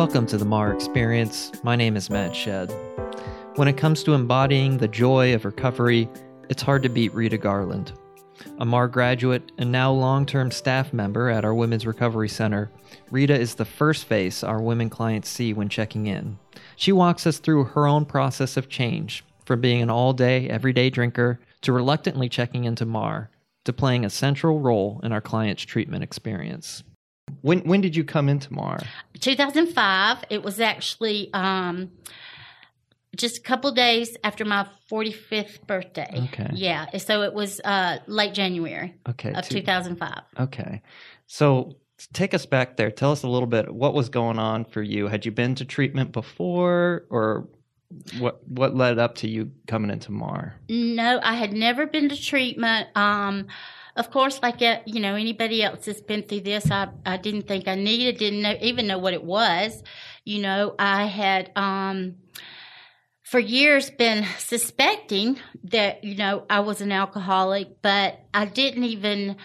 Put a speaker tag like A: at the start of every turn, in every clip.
A: Welcome to the MAR Experience. My name is Matt Shed. When it comes to embodying the joy of recovery, it's hard to beat Rita Garland. A MAR graduate and now long term staff member at our Women's Recovery Center, Rita is the first face our women clients see when checking in. She walks us through her own process of change, from being an all day, everyday drinker to reluctantly checking into MAR to playing a central role in our clients' treatment experience. When when did you come into MAR?
B: 2005. It was actually um, just a couple days after my 45th birthday.
A: Okay.
B: Yeah. So it was uh, late January
A: Okay.
B: of
A: two-
B: 2005.
A: Okay. So take us back there. Tell us a little bit what was going on for you. Had you been to treatment before or what what led up to you coming into MAR?
B: No, I had never been to treatment. Um, of course, like uh, you know anybody else that's been through this, I I didn't think I needed, didn't know, even know what it was. You know, I had um, for years been suspecting that you know I was an alcoholic, but I didn't even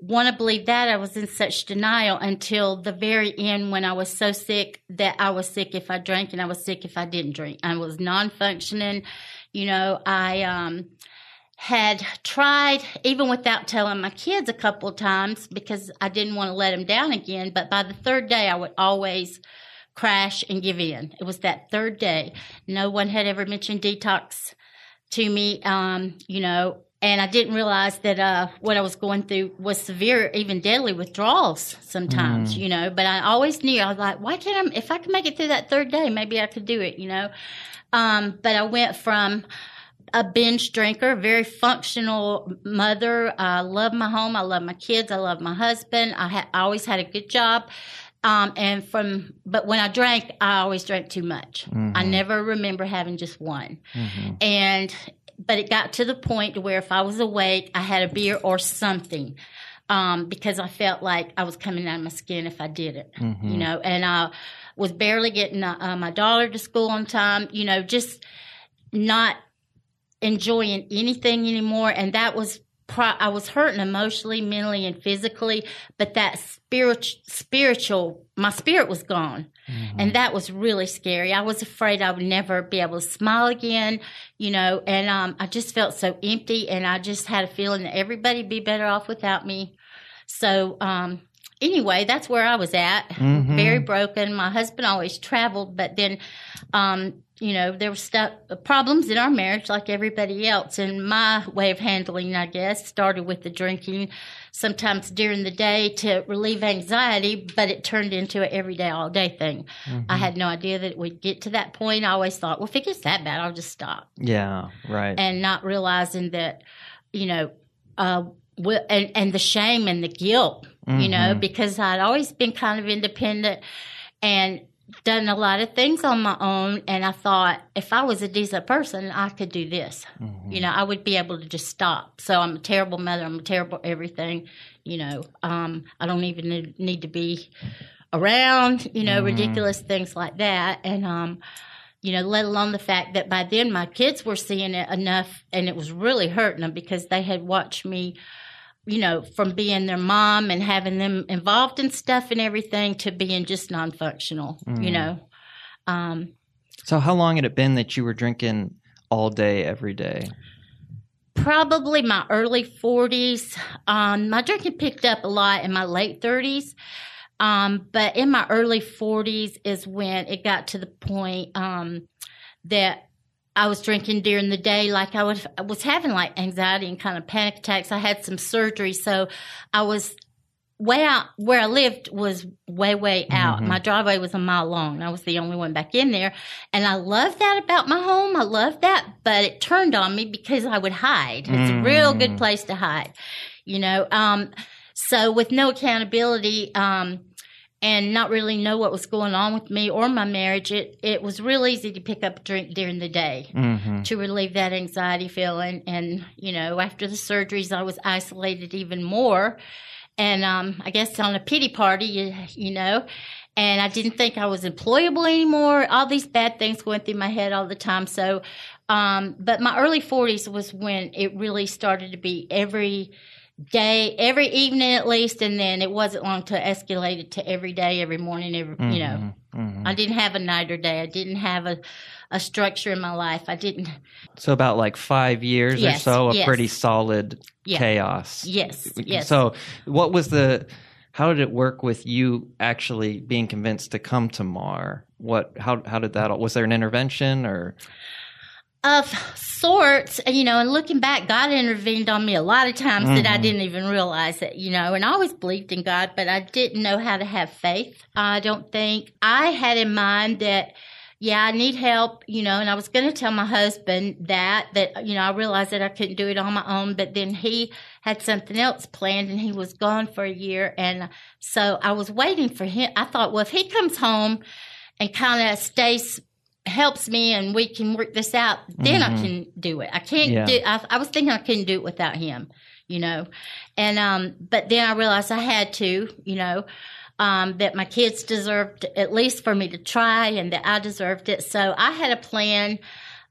B: want to believe that. I was in such denial until the very end when I was so sick that I was sick if I drank and I was sick if I didn't drink. I was non functioning. You know, I um, had tried, even without telling my kids a couple of times because I didn't want to let them down again. But by the third day, I would always crash and give in. It was that third day. No one had ever mentioned detox to me, um, you know, and I didn't realize that uh, what I was going through was severe, even deadly withdrawals sometimes, you know. But I always knew I was like, why can't I? If I can make it through that third day, maybe I could do it, you know. Um, but I went from a binge drinker, very functional mother. I love my home. I love my kids. I love my husband. I, ha- I always had a good job. Um, and from, but when I drank, I always drank too much. I never remember having just one. And, but it got to the point to where if I was awake, I had a beer or something. Um, because I felt like I was coming out of my skin if I did it, you know, and I was barely getting uh, my daughter to school on time, you know, just not enjoying anything anymore and that was pro- I was hurting emotionally, mentally and physically, but that spiritual spiritual my spirit was gone. And that was really scary. I was afraid I would never be able to smile again, you know, and um I just felt so empty and I just had a feeling that everybody'd be better off without me. So um anyway, that's where I was at.
A: Mhm.
B: Very broken. My husband always traveled, but then um you know, there were stuff, problems in our marriage like everybody else. And my way of handling, I guess, started with the drinking sometimes during the day to relieve anxiety, but it turned into an everyday, all day thing. I had no idea that it would get to that point. I always thought, well, if it gets that bad, I'll just stop.
A: Yeah, right.
B: And not realizing that, you know, uh, and, and the shame and the guilt, you know,
A: Mhm.
B: because I'd always been kind of independent and done a lot of things on my own. And I thought if I was a decent person, I could do this.
A: Mhm.
B: You know, I would be able to just stop. So I'm a terrible mother. I'm a terrible everything. You know, um, I don't even need, to be around, you know,
A: Mhm.
B: ridiculous things like that. And, um, you know, let alone the fact that by then my kids were seeing it enough and it was really hurting them because they had watched me, you know, from being their mom and having them involved in stuff and everything to being just non functional, you
A: Mm.
B: know. Um,
A: so how long had it been that you were drinking all day every day?
B: probably my early 40s. Um, my drinking picked up a lot in my late 30s. Um, but in my early 40s is when it got to the point um, that I was drinking during the day. Like I was, I was having like anxiety and kind of panic attacks. I had some surgery, so I was way out where I lived was way, way out.
A: Mhm.
B: My driveway was a mile long. I was the only one back in there. And I love that about my home. I love that, but it turned on me because I would hide. It's a real
A: Mm.
B: good place to hide, you know. Um, so with no accountability, um, and not really know what was going on with me or my marriage, it, it was real easy to pick up a drink during the day
A: Mm-hmm.
B: to relieve that anxiety feeling. And, you know, after the surgeries, I was isolated even more. And um, I guess on a pity party, you, you know, and I didn't think I was employable anymore. All these bad things went through my head all the time. So, um, but my early 40s was when it really started to be every day, every evening at least, and then it wasn't long till it escalated to every day, every morning, every you know.
A: Mhm.
B: I didn't have a night or day. I didn't have a, a structure in my life. I didn't.
A: So about like five years or so, a
B: yes.
A: pretty solid
B: Yeah.
A: chaos.
B: Yes. Yes.
A: So what was the? How did it work with you actually being convinced to come to Mar? What? How? How did that? Was there an intervention or?
B: Of sorts, you know, and looking back, God intervened on me a lot of times that I
A: Mhm.
B: didn't even realize it, you know, and I always believed in God, but I didn't know how to have faith. I don't think I had in mind that, yeah, I need help, you know, and I was going to tell my husband that, that, you know, I realized that I couldn't do it on my own, but then he had something else planned and he was gone for a year. And so I was waiting for him. I thought, well, if he comes home and kind of stays helps me and we can work this out, then I
A: Mhm.
B: can do it. I can't
A: Yeah.
B: do I, I was thinking I couldn't do it without him, you know. And um but then I realized I had to, you know, um that my kids deserved at least for me to try and that I deserved it. So I had a plan.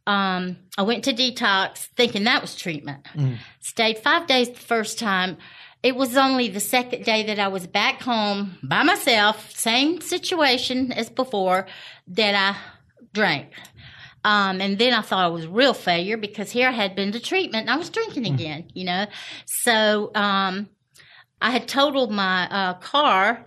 B: Um I went to detox thinking that was treatment.
A: Mm.
B: Stayed 5 days the first time. It was only the second day that I was back home by myself, same situation as before, that I drank. Um, and then I thought I was real failure because here I had been to treatment and I was drinking again, you know. So um, I had totaled my uh, car.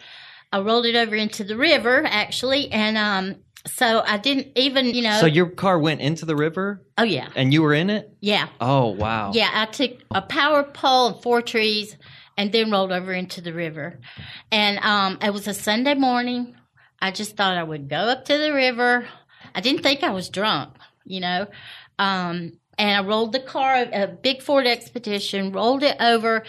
B: I rolled it over into the river, actually. And um, so I didn't even, you know.
A: So your car went into the river
B: oh, yeah.
A: and you were in it?
B: Yeah.
A: Oh wow.
B: Yeah, I took a power pole and four trees and then rolled over into the river. And um, it was a Sunday morning. I just thought I would go up to the river. I didn't think I was drunk, you know. Um, and I rolled the car, a big Ford Expedition, rolled it over.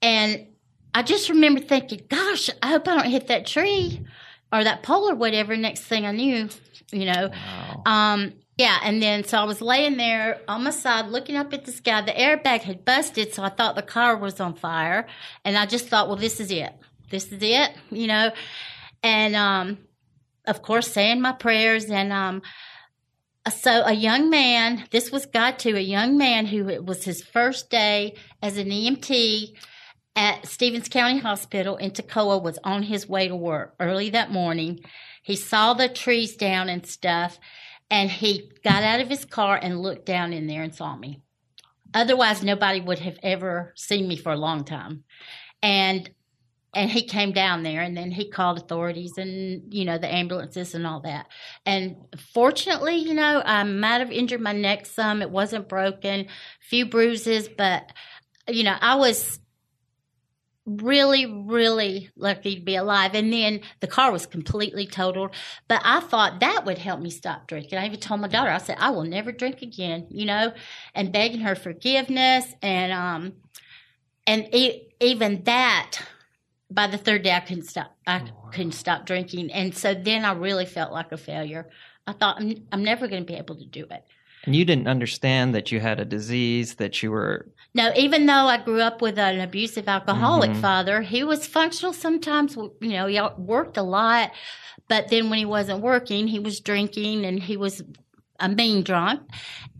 B: And I just remember thinking, gosh, I hope I don't hit that tree or that pole or whatever. Next thing I knew, you know,
A: Wow.
B: um, yeah, and then so I was laying there on my side looking up at the sky. The airbag had busted, so I thought the car was on fire. And I just thought, well, this is it. This is it, you know. And um, of course, saying my prayers. And um, so a young man, this was God to a young man who it was his first day as an EMT at Stephens County Hospital in Toccoa was on his way to work early that morning. He saw the trees down and stuff, and he got out of his car and looked down in there and saw me. Otherwise, nobody would have ever seen me for a long time. And and he came down there and then he called authorities and you know the ambulances and all that. And fortunately you know i might have injured my neck some. It wasn't broken. Few bruises but you know i was really really lucky to be alive. And then the car was completely totaled. But i thought that would help me stop drinking. I even told my daughter i said i will never drink again you know and begging her forgiveness. And um and e- even that by the third day i couldn't stop i
A: wow.
B: couldn't stop drinking and so then i really felt like a failure i thought i'm, I'm never going to be able to do it
A: And you didn't understand that you had a disease that you were.
B: no even though i grew up with an abusive alcoholic
A: Mhm.
B: father he was functional sometimes you know he worked a lot but then when he wasn't working he was drinking and he was a mean drunk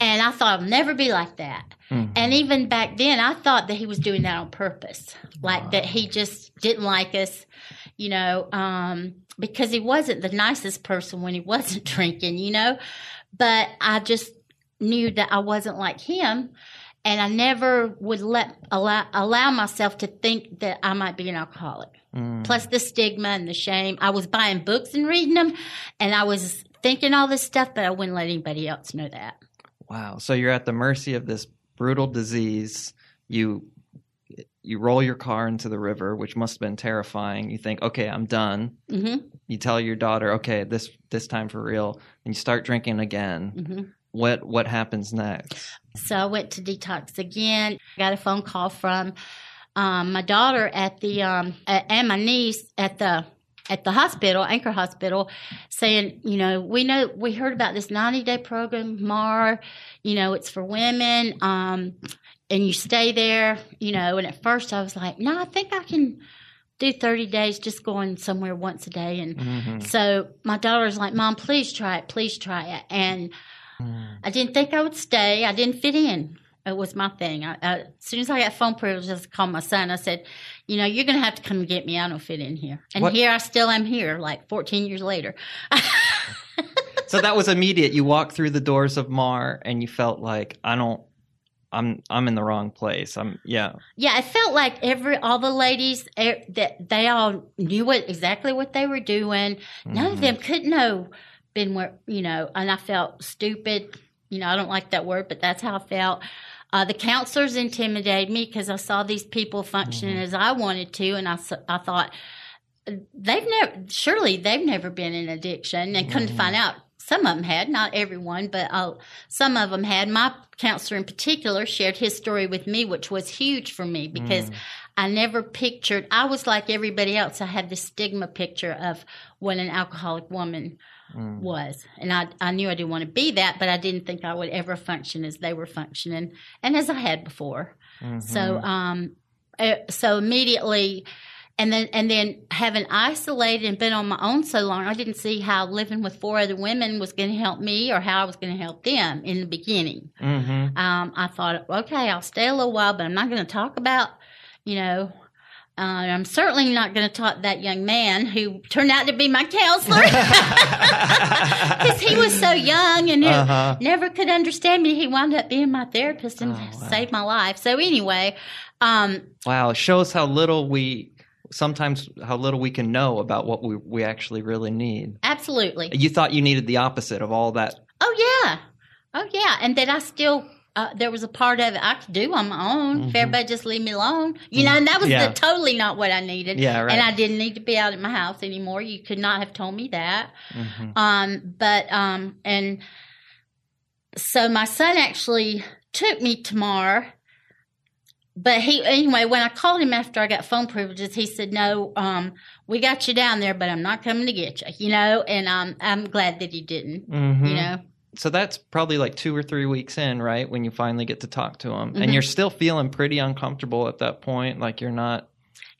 B: and i thought i'll never be like that
A: Mhm.
B: And even back then, I thought that he was doing that on purpose, like that he just didn't like us, you know, um, because he wasn't the nicest person when he wasn't drinking, you know. But I just knew that I wasn't like him, and I never would let allow allow myself to think that I might be an alcoholic.
A: Mm.
B: Plus the stigma and the shame. I was buying books and reading them, and I was thinking all this stuff, but I wouldn't let anybody else know that.
A: Wow. So you're at the mercy of this brutal disease. You you roll your car into the river, which must have been terrifying. You think, okay, I'm done.
B: hmm
A: You tell your daughter, okay, this this time for real, and you start drinking again.
B: hmm
A: What what happens next?
B: So I went to detox again. I got a phone call from um, my daughter at the um, and my niece at the at the hospital, Anchor Hospital, saying, you know, we know we heard about this ninety day program, Mar. You know, it's for women, um, and you stay there. You know, and at first I was like, no, I think I can do thirty days, just going somewhere once a day. And
A: Mhm.
B: so my daughter's like, Mom, please try it, please try it, and
A: Mm.
B: I didn't think I would stay. I didn't fit in. It was my thing. I, I, as soon as I got phone privileges, I called my son. I said, "You know, you're going to have to come and get me. I don't fit in here." And
A: What-
B: here I still am here, like 14 years later.
A: So that was immediate. You walked through the doors of Mar and you felt like I don't I'm I'm in the wrong place. I'm yeah.
B: Yeah, it felt like every all the ladies eh, that they all knew what exactly what they were doing. None of
A: Mhm.
B: them could know been where you know, and I felt stupid. You know, I don't like that word, but that's how I felt. Uh, the counselors intimidated me because I saw these people functioning as I wanted to, and I, I thought they've never surely they've never been in addiction, and couldn't
A: Mhm.
B: find out. Some of them had, not everyone, but uh, some of them had. My counselor in particular shared his story with me, which was huge for me because
A: Mm.
B: I never pictured, I was like everybody else. I had this stigma picture of what an alcoholic woman
A: Mm.
B: was. And I, I knew I didn't want to be that, but I didn't think I would ever function as they were functioning and as I had before. So,
A: Mhm.
B: um, uh, so immediately, and then, and then having isolated and been on my own so long, I didn't see how living with four other women was going to help me or how I was going to help them in the beginning
A: Mhm.
B: um, I thought, okay, I'll stay a little while, but I'm not going to talk about, you know, uh, I'm certainly not going to talk that young man who turned out to be my counselor because he was so young and
A: Uh-huh.
B: never could understand me. He wound up being my therapist and
A: Oh, wow.
B: saved my life. So anyway, um,
A: Wow, it shows how little we sometimes how little we can know about what we we actually really need.
B: absolutely.
A: You thought you needed the opposite of all that.
B: Oh yeah, oh yeah, and that I still. Uh, there was a part of it I could do on my own. If
A: Mhm.
B: everybody just leave me alone, you know, and that was
A: Yeah.
B: the, totally not what I needed.
A: Yeah, right.
B: And I didn't need to be out at my house anymore. You could not have told me that.
A: Mhm.
B: Um, but um, and so my son actually took me tomorrow. But he anyway, when I called him after I got phone privileges, he said, "No, um, we got you down there, but I'm not coming to get you." You know, and um, I'm glad that he didn't.
A: Mhm.
B: You know,
A: So that's probably like two or three weeks in, right? When you finally get to talk to him,
B: Mhm.
A: and you're still feeling pretty uncomfortable at that point, like you're not.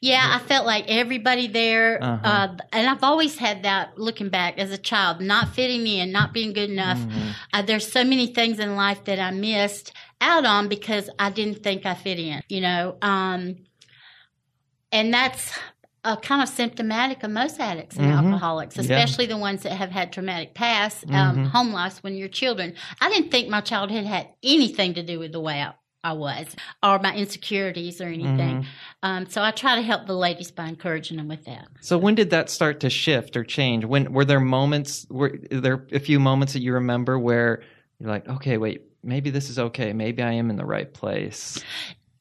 B: yeah, I felt like everybody there,
A: Uh-huh.
B: uh, and I've always had that looking back as a child, not fitting in, not being good enough.
A: Mhm.
B: Uh, there's so many things in life that I missed out on because I didn't think I fit in, you know. Um, and that's uh, kind of symptomatic of most addicts and
A: Mhm.
B: alcoholics,
A: Yeah.
B: especially the ones that have had traumatic past, um,
A: Mhm.
B: home lives when you're children. I didn't think my childhood had anything to do with the way I, I was or my insecurities or anything.
A: Mhm.
B: Um, so I try to help the ladies by encouraging them with that.
A: So when did that start to shift or change? When were there moments? Were there a few moments that you remember where you're like, okay, wait, maybe this is okay. Maybe I am in the right place.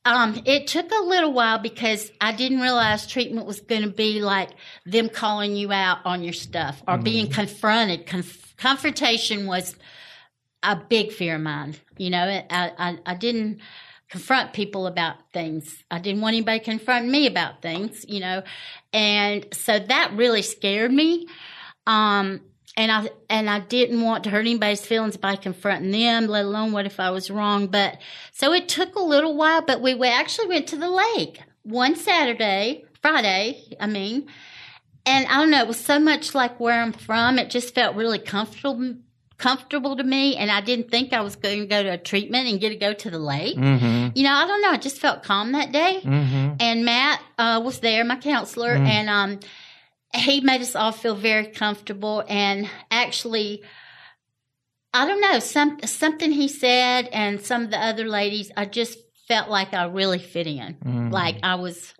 B: Um, it took a little while because I didn't realize treatment was going to be like them calling you out on your stuff or being confronted. Conf- confrontation was a big fear of mine. You know, I, I, I didn't confront people about things. I didn't want anybody to confront me about things, you know, and so that really scared me. Um, and I and I didn't want to hurt anybody's feelings by confronting them, let alone what if I was wrong. But so it took a little while, but we, we actually went to the lake one Saturday, Friday, I mean, and I don't know, it was so much like where I'm from. It just felt really comfortable comfortable to me, and I didn't think I was going to go to a treatment and get to go to the lake.
A: Mm-hmm.
B: You know, I don't know. I just felt calm that day
A: Mm-hmm.
B: and Matt uh, was there, my counselor,
A: Mm.
B: and um, he made us all feel very comfortable. And actually, I don't know some something he said, and some of the other ladies, I just felt like I really fit in,
A: Mm.
B: like I was,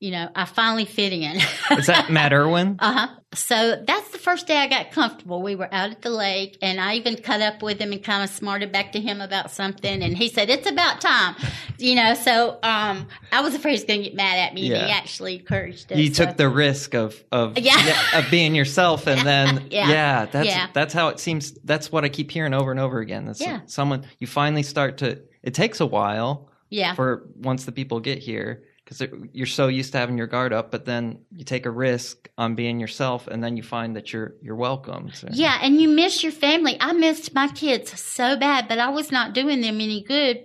B: you know, I finally fit in.
A: Is that Matt Irwin?
B: Uh huh. So that's the first day I got comfortable. We were out at the lake, and I even cut up with him and kind of smarted back to him about something. And he said, "It's about time," you know. So um, I was afraid he was going to get mad at me, and he actually encouraged us.
A: you
B: So-
A: took the risk of of
B: Yeah.
A: of being yourself and then yeah,
B: Yeah.
A: that's
B: Yeah.
A: that's how it seems that's what I keep hearing over and over again. That's
B: Yeah.
A: someone you finally start to it takes a while
B: yeah,
A: for once the people get here because you're so used to having your guard up but then you take a risk on being yourself and then you find that you're you're welcome. So-
B: yeah. And you miss your family. I missed my kids so bad, but I was not doing them any good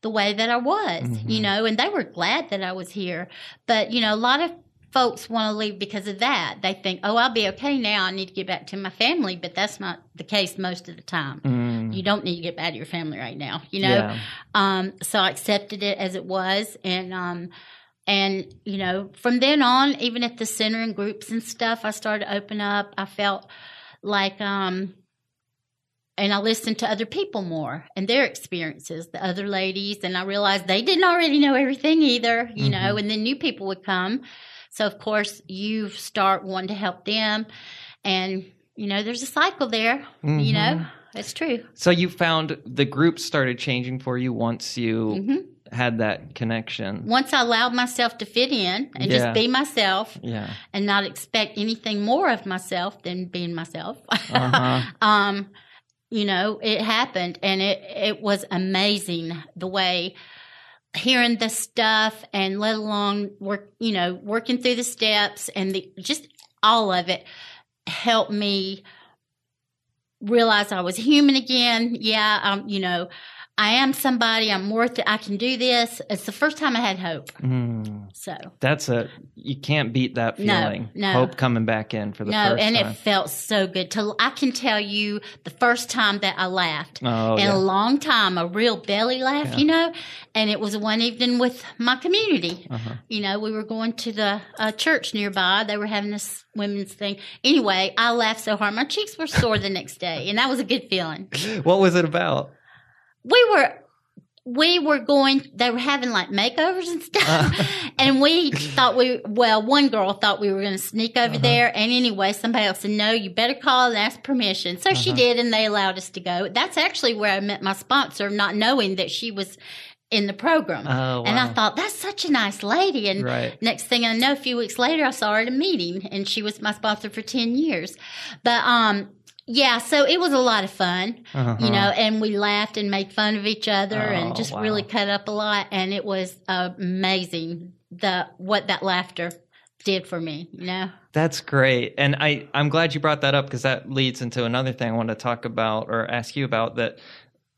B: the way that I was,
A: Mhm.
B: you know. And they were glad that I was here, but you know, a lot of folks want to leave because of that. They think, oh, I'll be okay now. I need to get back to my family. But that's not the case most of the time.
A: Mm.
B: You don't need to get back to your family right now, you know?
A: Yeah.
B: Um, so I accepted it as it was. And, um, and, you know, from then on, even at the center and groups and stuff, I started to open up. I felt like, um, and I listened to other people more and their experiences, the other ladies, and I realized they didn't already know everything either, you know, and then new people would come. So of course you start wanting to help them and you know, there's a cycle there, you know. It's true.
A: So you found the group started changing for you once you
B: hmm
A: had that connection.
B: Once I allowed myself to fit in and
A: Yeah.
B: just be myself
A: Yeah.
B: and not expect anything more of myself than being myself.
A: Uh-huh.
B: um, you know, it happened and it it was amazing the way hearing the stuff and let alone work, you know, working through the steps and the just all of it helped me realize I was human again. Yeah, um, you know, I am somebody. I'm worth it. I can do this. It's the first time I had hope.
A: Mm.
B: So
A: That's a you can't beat that feeling.
B: no. no.
A: Hope coming back in for the
B: no, and
A: time.
B: it felt so good. To I can tell you the first time that I laughed
A: oh
B: in
A: yeah.
B: a long time, a real belly laugh,
A: Yeah.
B: you know. And it was one evening with my community.
A: Uh-huh.
B: You know, we were going to the uh, church nearby. They were having this women's thing. Anyway, I laughed so hard my cheeks were sore the next day, and that was a good feeling.
A: What was it about?
B: We were we were going they were having like makeovers and stuff
A: Uh.
B: and we thought we well one girl thought we were going to sneak over
A: Uh-huh.
B: there and anyway somebody else said no you better call and ask permission so she
A: Uh-huh.
B: did and they allowed us to go that's actually where i met my sponsor not knowing that she was in the program
A: Oh,
B: and i thought that's such a nice lady and
A: Right.
B: next thing i know a few weeks later i saw her at a meeting and she was my sponsor for 10 years but um yeah so it was a lot of fun
A: Uh-huh.
B: you know, and we laughed and made fun of each other
A: Oh,
B: and just
A: wow.
B: really cut up a lot. And it was amazing the what that laughter did for me. You know,
A: That's great. And I, I'm glad you brought that up because that leads into another thing I want to talk about or ask you about that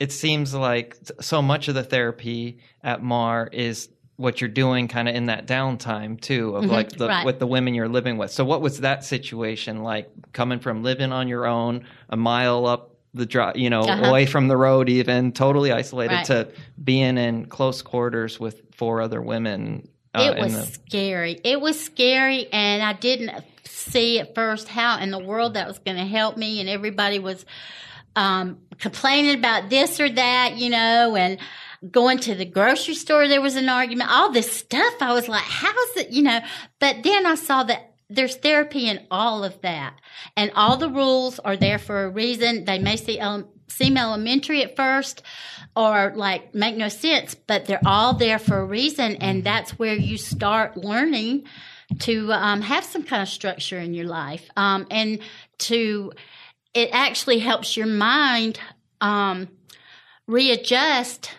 A: it seems like so much of the therapy at MAR is what you're doing kind of in that downtime too of
B: Mhm,
A: like the,
B: right.
A: with the women you're living with. So what was that situation like coming from living on your own a mile up the drive, you know,
B: Uh-huh.
A: away from the road even totally isolated
B: Right.
A: to being in close quarters with four other women. uh,
B: it was
A: the-
B: scary. It was scary, and I didn't see at first how in the world that was going to help me. And everybody was um, complaining about this or that, you know, and going to the grocery store. There was an argument. All this stuff. I was like, how's it, you know? But then I saw that. There's therapy in all of that, and all the rules are there for a reason. They may see, seem elementary at first, or like make no sense, but they're all there for a reason, and that's where you start learning to um, have some kind of structure in your life, um, and to it actually helps your mind um, readjust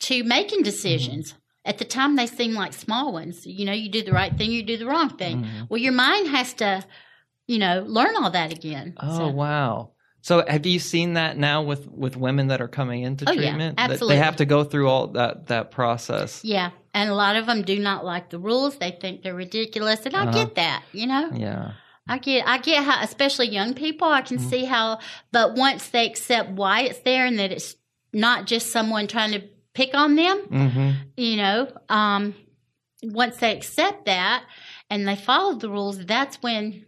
B: to making decisions. At the time, they seem like small ones. You know, you do the right thing, you do the wrong thing.
A: Mhm.
B: Well, your mind has to, you know, learn all that again.
A: Oh
B: So-
A: wow! So have you seen that now with with women that are coming into
B: Oh,
A: treatment? That
B: absolutely.
A: they have to go through all that that process.
B: Yeah, and a lot of them do not like the rules. They think they're ridiculous, and I
A: Uh-huh.
B: get that. You know,
A: Yeah.
B: I get, I get how, especially young people. I can
A: Mhm.
B: see how, but once they accept why it's there and that it's not just someone trying to pick on them,
A: Mm-hmm.
B: you know, um, once they accept that and they follow the rules, that's when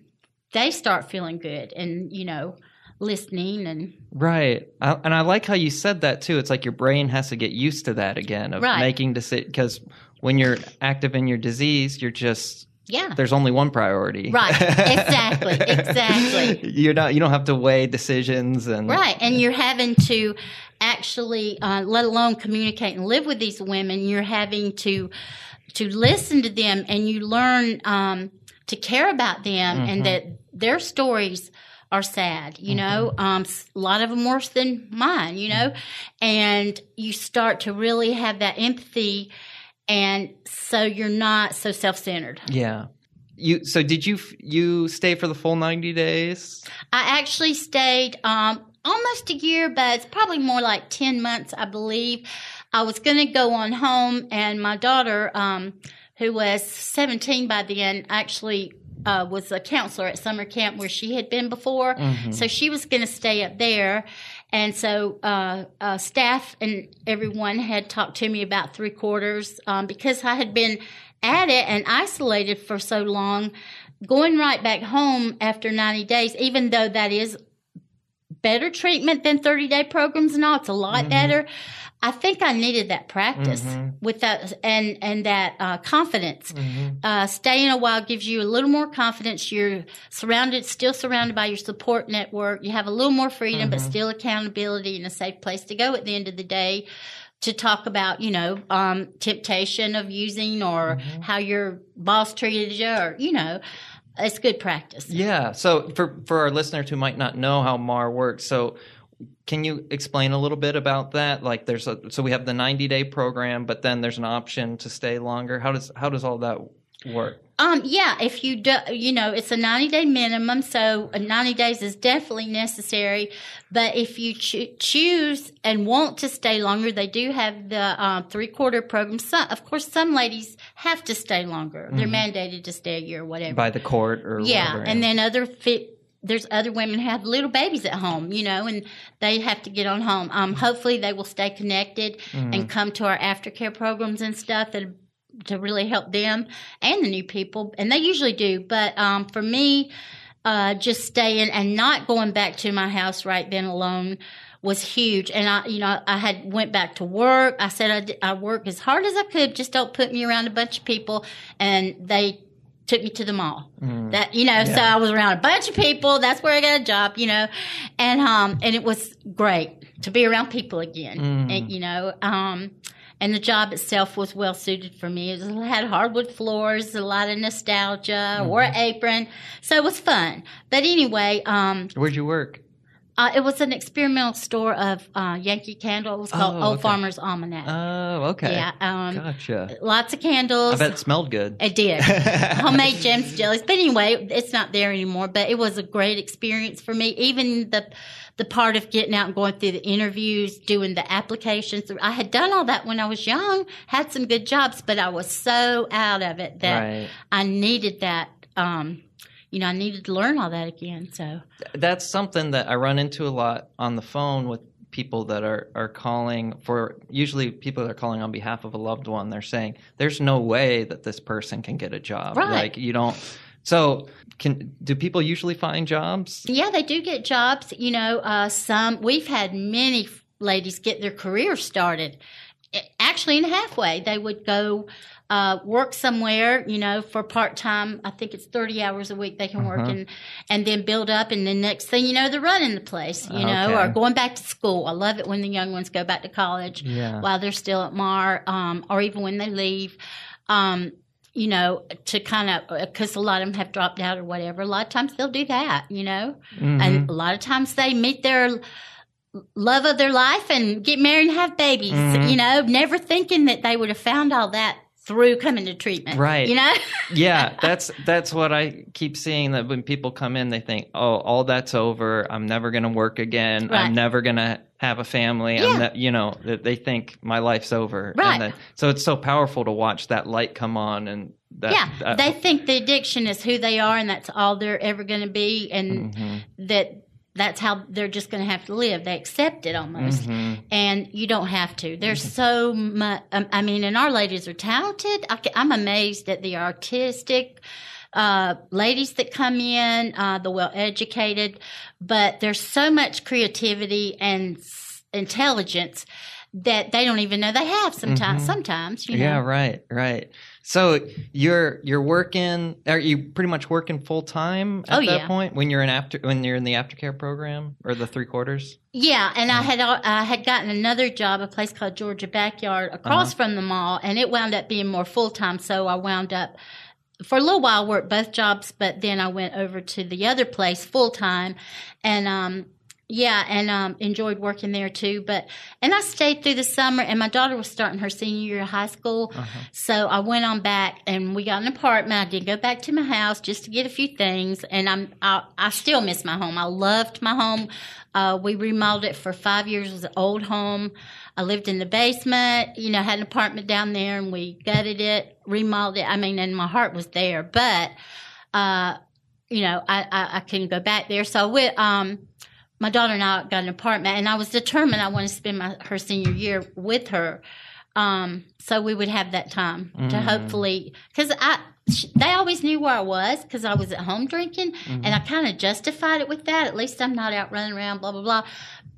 B: they start feeling good and you know, listening and
A: Right. I, and I like how you said that too. It's like your brain has to get used to that again of
B: Right.
A: making decisions because when you're active in your disease, you're just
B: yeah,
A: there's only one priority.
B: Right. Exactly. Exactly.
A: You're not. You don't have to weigh decisions and
B: Right. And you're having to actually, uh, let alone communicate and live with these women, you're having to, to listen to them and you learn, um, to care about them
A: Mhm.
B: and that their stories are sad, you know, um, a lot of them worse than mine, you know, and you start to really have that empathy. And so you're not so self-centered.
A: Yeah. You. So did you you stay for the full ninety days?
B: I actually stayed um, almost a year, but it's probably more like 10 months, I believe. I was going to go on home, and my daughter, um, who was 17 by then, actually uh, was a counselor at summer camp where she had been before.
A: Mhm.
B: So she was going to stay up there. And so uh, uh, staff and everyone had talked to me about three quarters um, because I had been at it and isolated for so long. Going right back home after 90 days, even though that is better treatment than 30 day programs and all, it's a lot
A: Mhm.
B: better. I think I needed that practice
A: Mhm.
B: with that and and that uh, confidence
A: Mhm.
B: uh, staying a while gives you a little more confidence. You're surrounded, still surrounded by your support network. You have a little more freedom, but
A: Mhm.
B: still accountability and a safe place to go at the end of the day to talk about, you know, um, temptation of using or
A: Mhm.
B: how your boss treated you or, you know, it's good practice.
A: Yeah. So for for our listeners who might not know how MAR works, so can you explain a little bit about that? Like there's a so we have the 90 day program, but then there's an option to stay longer. How does how does all that work?
B: Um, yeah, if you do, you know, it's a 90 day minimum, so uh, 90 days is definitely necessary. But if you cho- choose and want to stay longer, they do have the um, three quarter program. Some, of course, some ladies have to stay longer. They're
A: Mhm.
B: mandated to stay a year or whatever.
A: By the court or
B: yeah,
A: whatever,
B: and then other fit. There's other women who have little babies at home, you know, and they have to get on home. Um, hopefully they will stay connected
A: Mhm.
B: and come to our aftercare programs and stuff that to really help them and the new people, and they usually do. But um, for me, uh, just staying and not going back to my house right then alone was huge. And I, you know, I had went back to work. I said I, I work as hard as I could. Just don't put me around a bunch of people. And they took me to the mall.
A: Mhm.
B: That you know, so I was around a bunch of people. That's where I got a job, you know, and um, and it was great to be around people again,
A: Mm.
B: and you know, um, and the job itself was well suited for me. It had hardwood floors, a lot of nostalgia, wore
A: Mm-hmm.
B: an apron, so it was fun. But anyway, um,
A: Where'd you work?
B: Uh, it was an experimental store of uh, Yankee Candle. It was called
A: Oh,
B: Old
A: okay.
B: Farmer's Almanac.
A: Oh, okay.
B: yeah, um,
A: Gotcha.
B: lots of candles.
A: I bet it smelled good.
B: It did. Homemade gems, jellies. But anyway, it's not there anymore. But it was a great experience for me. Even the the part of getting out and going through the interviews, doing the applications. I had done all that when I was young, had some good jobs, but I was so out of it that
A: right.
B: I needed that. Um, you know, I needed to learn all that again. So
A: that's something that I run into a lot on the phone with people that are, are calling for usually people that are calling on behalf of a loved one. They're saying there's no way that this person can get a job.
B: Right.
A: Like you don't. So can do people usually find jobs?
B: Yeah, they do get jobs. You know, uh, some we've had many ladies get their career started. Actually, in halfway, they would go uh, work somewhere. You know, for part time. I think it's thirty hours a week they can work,
A: Uh-huh.
B: and and then build up, and the next thing you know, they're running the place. You know,
A: Okay.
B: or going back to school. I love it when the young ones go back to college
A: Yeah.
B: while they're still at Mar, um, or even when they leave. Um, you know, to kind of, because a lot of them have dropped out or whatever. A lot of times they'll do that, you know,
A: Mhm.
B: and a lot of times they meet their love of their life and get married and have babies,
A: Mhm.
B: you know, never thinking that they would have found all that through coming to treatment.
A: Right.
B: You know?
A: yeah, that's that's what I keep seeing. That when people come in, they think, "Oh, all that's over. I'm never going to work again.
B: Right.
A: I'm never going to have a family."
B: Yeah.
A: I'm ne- you know, that they think my life's over.
B: Right.
A: And then, so it's so powerful to watch that light come on, and that,
B: yeah.
A: that-
B: they think the addiction is who they are and that's all they're ever going to be and
A: Mhm.
B: that that's how they're just going to have to live. They accept it almost.
A: Mhm.
B: and you don't have to. There's
A: Mm-hmm.
B: so much. Um, I mean, and our ladies are talented. I, am amazed at the artistic uh, ladies that come in, uh, the well educated, but there's so much creativity and s- intelligence that they don't even know they have. Sometimes,
A: Mhm.
B: sometimes, you know.
A: Yeah, right, right. So you're you're working. Are you pretty much working full time at
B: Oh,
A: that
B: yeah.
A: point when you're in after when you're in the aftercare program or the three quarters?
B: Yeah, and I had al- I had gotten another job, a place called Georgia Backyard, across
A: Uh-huh.
B: from the mall, and it wound up being more full time. So I wound up for a little while worked both jobs, but then I went over to the other place full time, and um, yeah, and um, enjoyed working there too. But and I stayed through the summer, and my daughter was starting her senior year of high school,
A: Uh-huh.
B: so I went on back, and we got an apartment. I did go back to my house just to get a few things, and I'm I, I still miss my home. I loved my home. Uh, we remodeled it for five years. It was an old home. I lived in the basement. You know, had an apartment down there, and we gutted it, remodeled it. I mean, and my heart was there, but. Uh, you know, I, I, I couldn't go back there. So we, um, my daughter and I got an apartment, and I was determined I wanted to spend my, her senior year with her. Um, so we would have that time to
A: Mm.
B: hopefully, because I, they always knew where I was because I was at home drinking,
A: Mm-hmm.
B: and I kind of justified it with that. At least I'm not out running around, blah blah blah.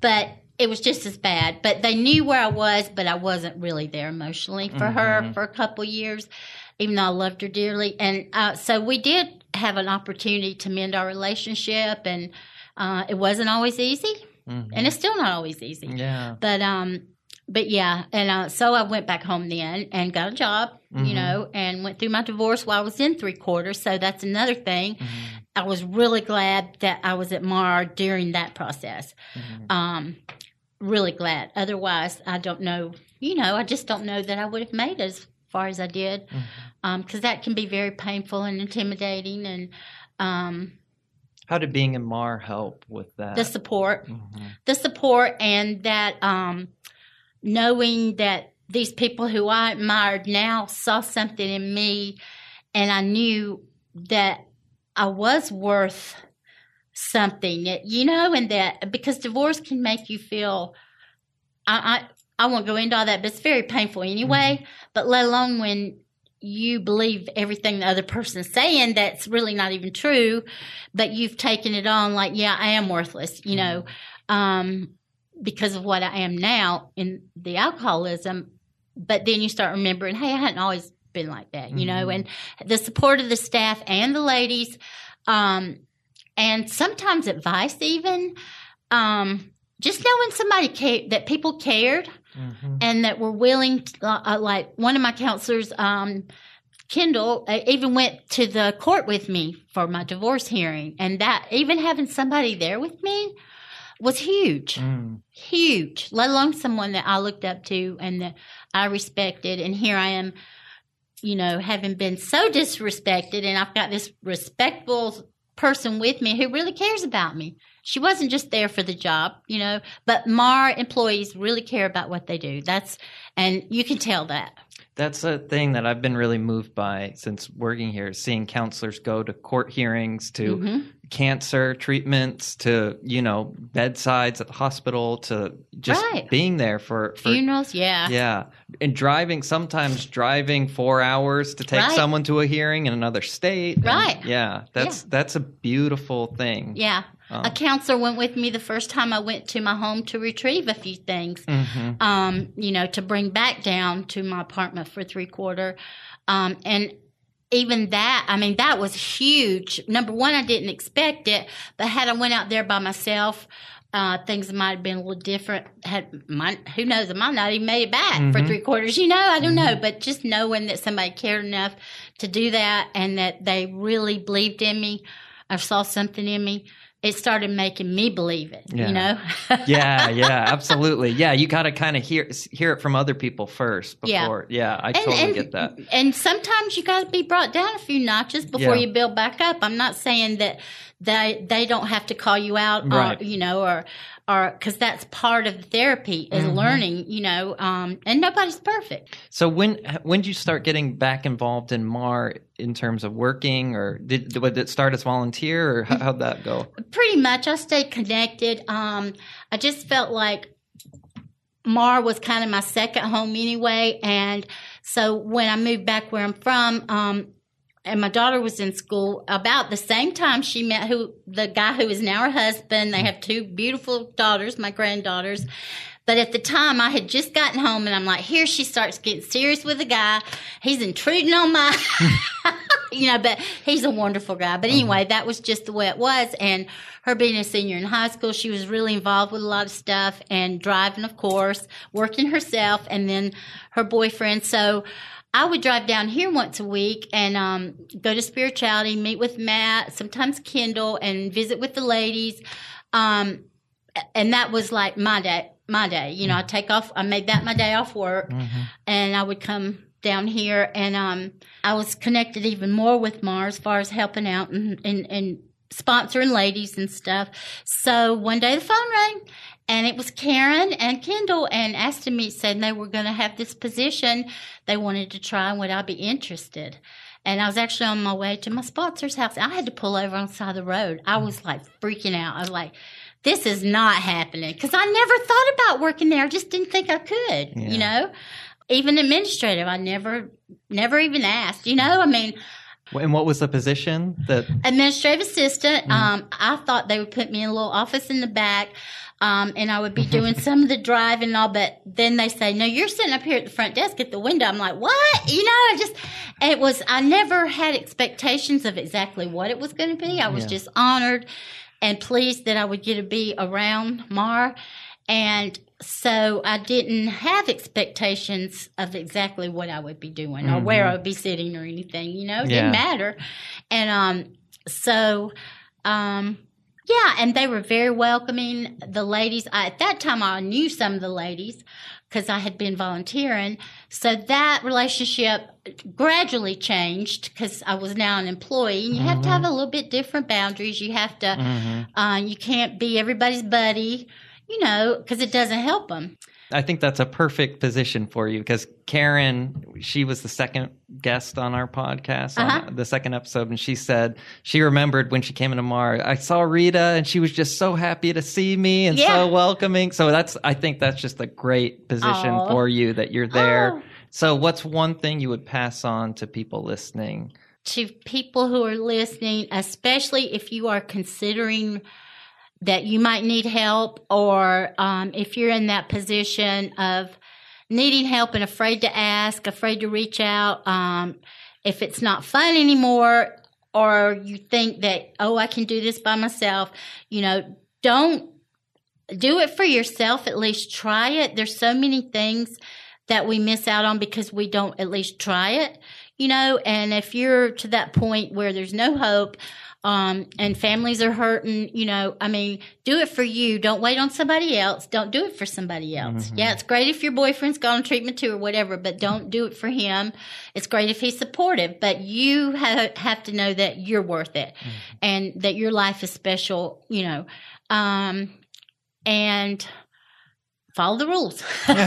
B: But it was just as bad. But they knew where I was, but I wasn't really there emotionally for her
A: Mhm.
B: for a couple years, even though I loved her dearly. And uh, so we did have an opportunity to mend our relationship, and uh, it wasn't always easy,
A: Mhm.
B: and it's still not always easy.
A: yeah.
B: But um, but yeah, and uh, so I went back home then and got a job,
A: Mhm.
B: you know, and went through my divorce while I was in three quarters. So that's another thing.
A: Mhm.
B: I was really glad that I was at Mar during that process.
A: Mhm.
B: Um, really glad. Otherwise, I don't know. You know, I just don't know that I would have made as far as I did, because that can be very painful and intimidating, and um,
A: How did being in Mar help with that?
B: the support.
A: Mhm.
B: the support and that um, knowing that these people who I admired now saw something in me, and I knew that I was worth something, you know, and that because divorce can make you feel. I I, I won't go into all that, but it's very painful anyway. But let alone when you believe everything the other person's saying that's really not even true, but you've taken it on like, yeah, I am worthless, you know, um, because of what I am now in the alcoholism. But then you start remembering, hey, I hadn't always been like that, you know,
A: Mhm.
B: and the support of the staff and the ladies, um, and sometimes advice even. Um, just knowing somebody cared, that people cared
A: Mhm.
B: and that were willing to, uh, like one of my counselors um kendall uh, even went to the court with me for my divorce hearing and that even having somebody there with me was huge
A: Mm.
B: huge let alone someone that i looked up to and that i respected and here i am you know having been so disrespected and i've got this respectable person with me who really cares about me. She wasn't just there for the job you know but mar employees really care about what they do. That's and you can tell that
A: That's a thing that I've been really moved by since working here, seeing counselors go to court hearings, to
B: Mhm.
A: cancer treatments, to, you know, bedsides at the hospital, to just
B: Right.
A: being there for, for
B: funerals yeah
A: yeah. And driving, sometimes driving four hours to take
B: Right.
A: someone to a hearing in another state.
B: Right.
A: yeah. That's, that's a beautiful thing.
B: yeah
A: Um,
B: a counselor went with me the first time i went to my home to retrieve a few things
A: mhm.
B: um, you know, to bring back down to my apartment for three quarter. Um, and even that, I mean, that was huge. Number one, I didn't expect it, but had I went out there by myself, uh, things might have been a little different. Had who knows? I might not even made it back for
A: Mhm.
B: three quarters. You know, I don't know. But just knowing that somebody cared enough to do that, and that they really believed in me, or saw something in me, it started making me believe it.
A: Yeah.
B: You know?
A: yeah, yeah, absolutely. Yeah, you got to kind of hear hear it from other people first before. Yeah, yeah I totally
B: and,
A: get that.
B: And sometimes you got to be brought down a few notches before
A: Yeah.
B: you build back up. I'm not saying that they they don't have to call you out,
A: Right.
B: or, you know, or or because that's part of the therapy is
A: Mhm.
B: learning, you know. Um, and nobody's perfect.
A: So when when did you start getting back involved in Mar in terms of working, or did did it start as volunteer, or how, how'd that go?
B: Pretty much, I stayed connected. Um, I just felt like Mar was kind of my second home anyway, and so when I moved back where I'm from, um, and my daughter was in school about the same time she met who the guy who is now her husband. They have two beautiful daughters, my granddaughters. But at the time, I had just gotten home, and I'm like, here she starts getting serious with a guy. He's intruding on my, you know, but he's a wonderful guy. But anyway, mm-hmm. that was just the way it was. And her being a senior in high school, she was really involved with a lot of stuff and driving, of course, working herself, and then her boyfriend. So I would drive down here once a week and um, go to spirituality, meet with Matt, sometimes Kendall, and visit with the ladies. Um, and that was like my day. My day, you know, I take off. I made that my day off work,
A: Mm-hmm.
B: and I would come down here, and um, I was connected even more with Mar as far as helping out and and, and sponsoring ladies and stuff. So one day the phone rang, and it was Karen and Kendall, and asked me said they were going to have this position. They wanted to try, and would I be interested? And I was actually on my way to my sponsor's house. I had to pull over on the side of the road. I was like freaking out. I was like, this is not happening because I never thought about working there. I just didn't think I could,
A: Yeah.
B: you know? Even administrative, I never, never even asked, you know? I mean,
A: And what was the position that?
B: administrative assistant. Um, I thought they would put me in a little office in the back, um, and I would be doing some of the driving and all. But then they say, "No, you're sitting up here at the front desk at the window." I'm like, "What?" You know, I just it was. I never had expectations of exactly what it was going to be. I was
A: Yeah.
B: just honored and pleased that I would get to be around Mar, and so I didn't have expectations of exactly what I would be doing or where I would be sitting or anything. You know, it
A: Yeah.
B: didn't matter. And um, so um, yeah, and they were very welcoming. The ladies, I, at that time, I knew some of the ladies because I had been volunteering. So that relationship gradually changed because I was now an employee, and you have to have a little bit different boundaries. You have to,
A: Mhm.
B: uh, you can't be everybody's buddy, you know, because it doesn't help them.
A: I think that's a perfect position for you because Karen, she was the second guest on our podcast,
B: Uh-huh.
A: the second episode, and she said she remembered when she came into Mar. I saw Rita, and she was just so happy to see me and
B: Yeah.
A: so welcoming. So that's, I think that's just a great position
B: Aw.
A: for you that you're there.
B: Oh.
A: So, what's one thing you would pass on to people listening?
B: to people who are listening, especially if you are considering that you might need help or um, if you're in that position of needing help and afraid to ask, afraid to reach out, um, if it's not fun anymore, or you think that, oh, I can do this by myself, you know, don't do it for yourself. At least try it. There's so many things that we miss out on because we don't at least try it you know and if you're to that point where there's no hope um, and families are hurting you know i mean do it for you. Don't wait on somebody else. Don't do it for somebody else. Yeah it's great if your boyfriend's gone on treatment too or whatever but don't do it for him. It's great if he's supportive but you ha- have to know that you're worth it and that your life is special you know. Um, and follow the rules. you know,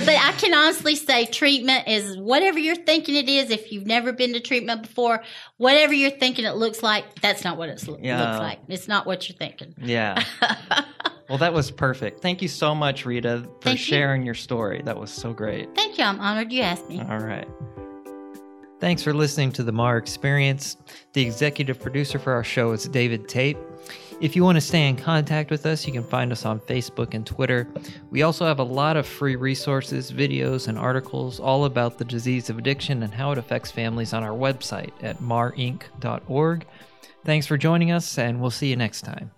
B: but I can honestly say treatment is whatever you're thinking it is. If you've never been to treatment before, whatever you're thinking it looks like, that's not what it
A: Yeah.
B: looks like. It's not what you're thinking.
A: Yeah. well, that was perfect. Thank you so much, Rita, for
B: Thank you.
A: sharing your story. That was so great.
B: Thank you. I'm honored you asked me.
A: All right. Thanks for listening to the MAR Experience. The executive producer for our show is David Tate. If you want to stay in contact with us, you can find us on Facebook and Twitter. We also have a lot of free resources, videos, and articles all about the disease of addiction and how it affects families on our website at marinc.org. Thanks for joining us, and we'll see you next time.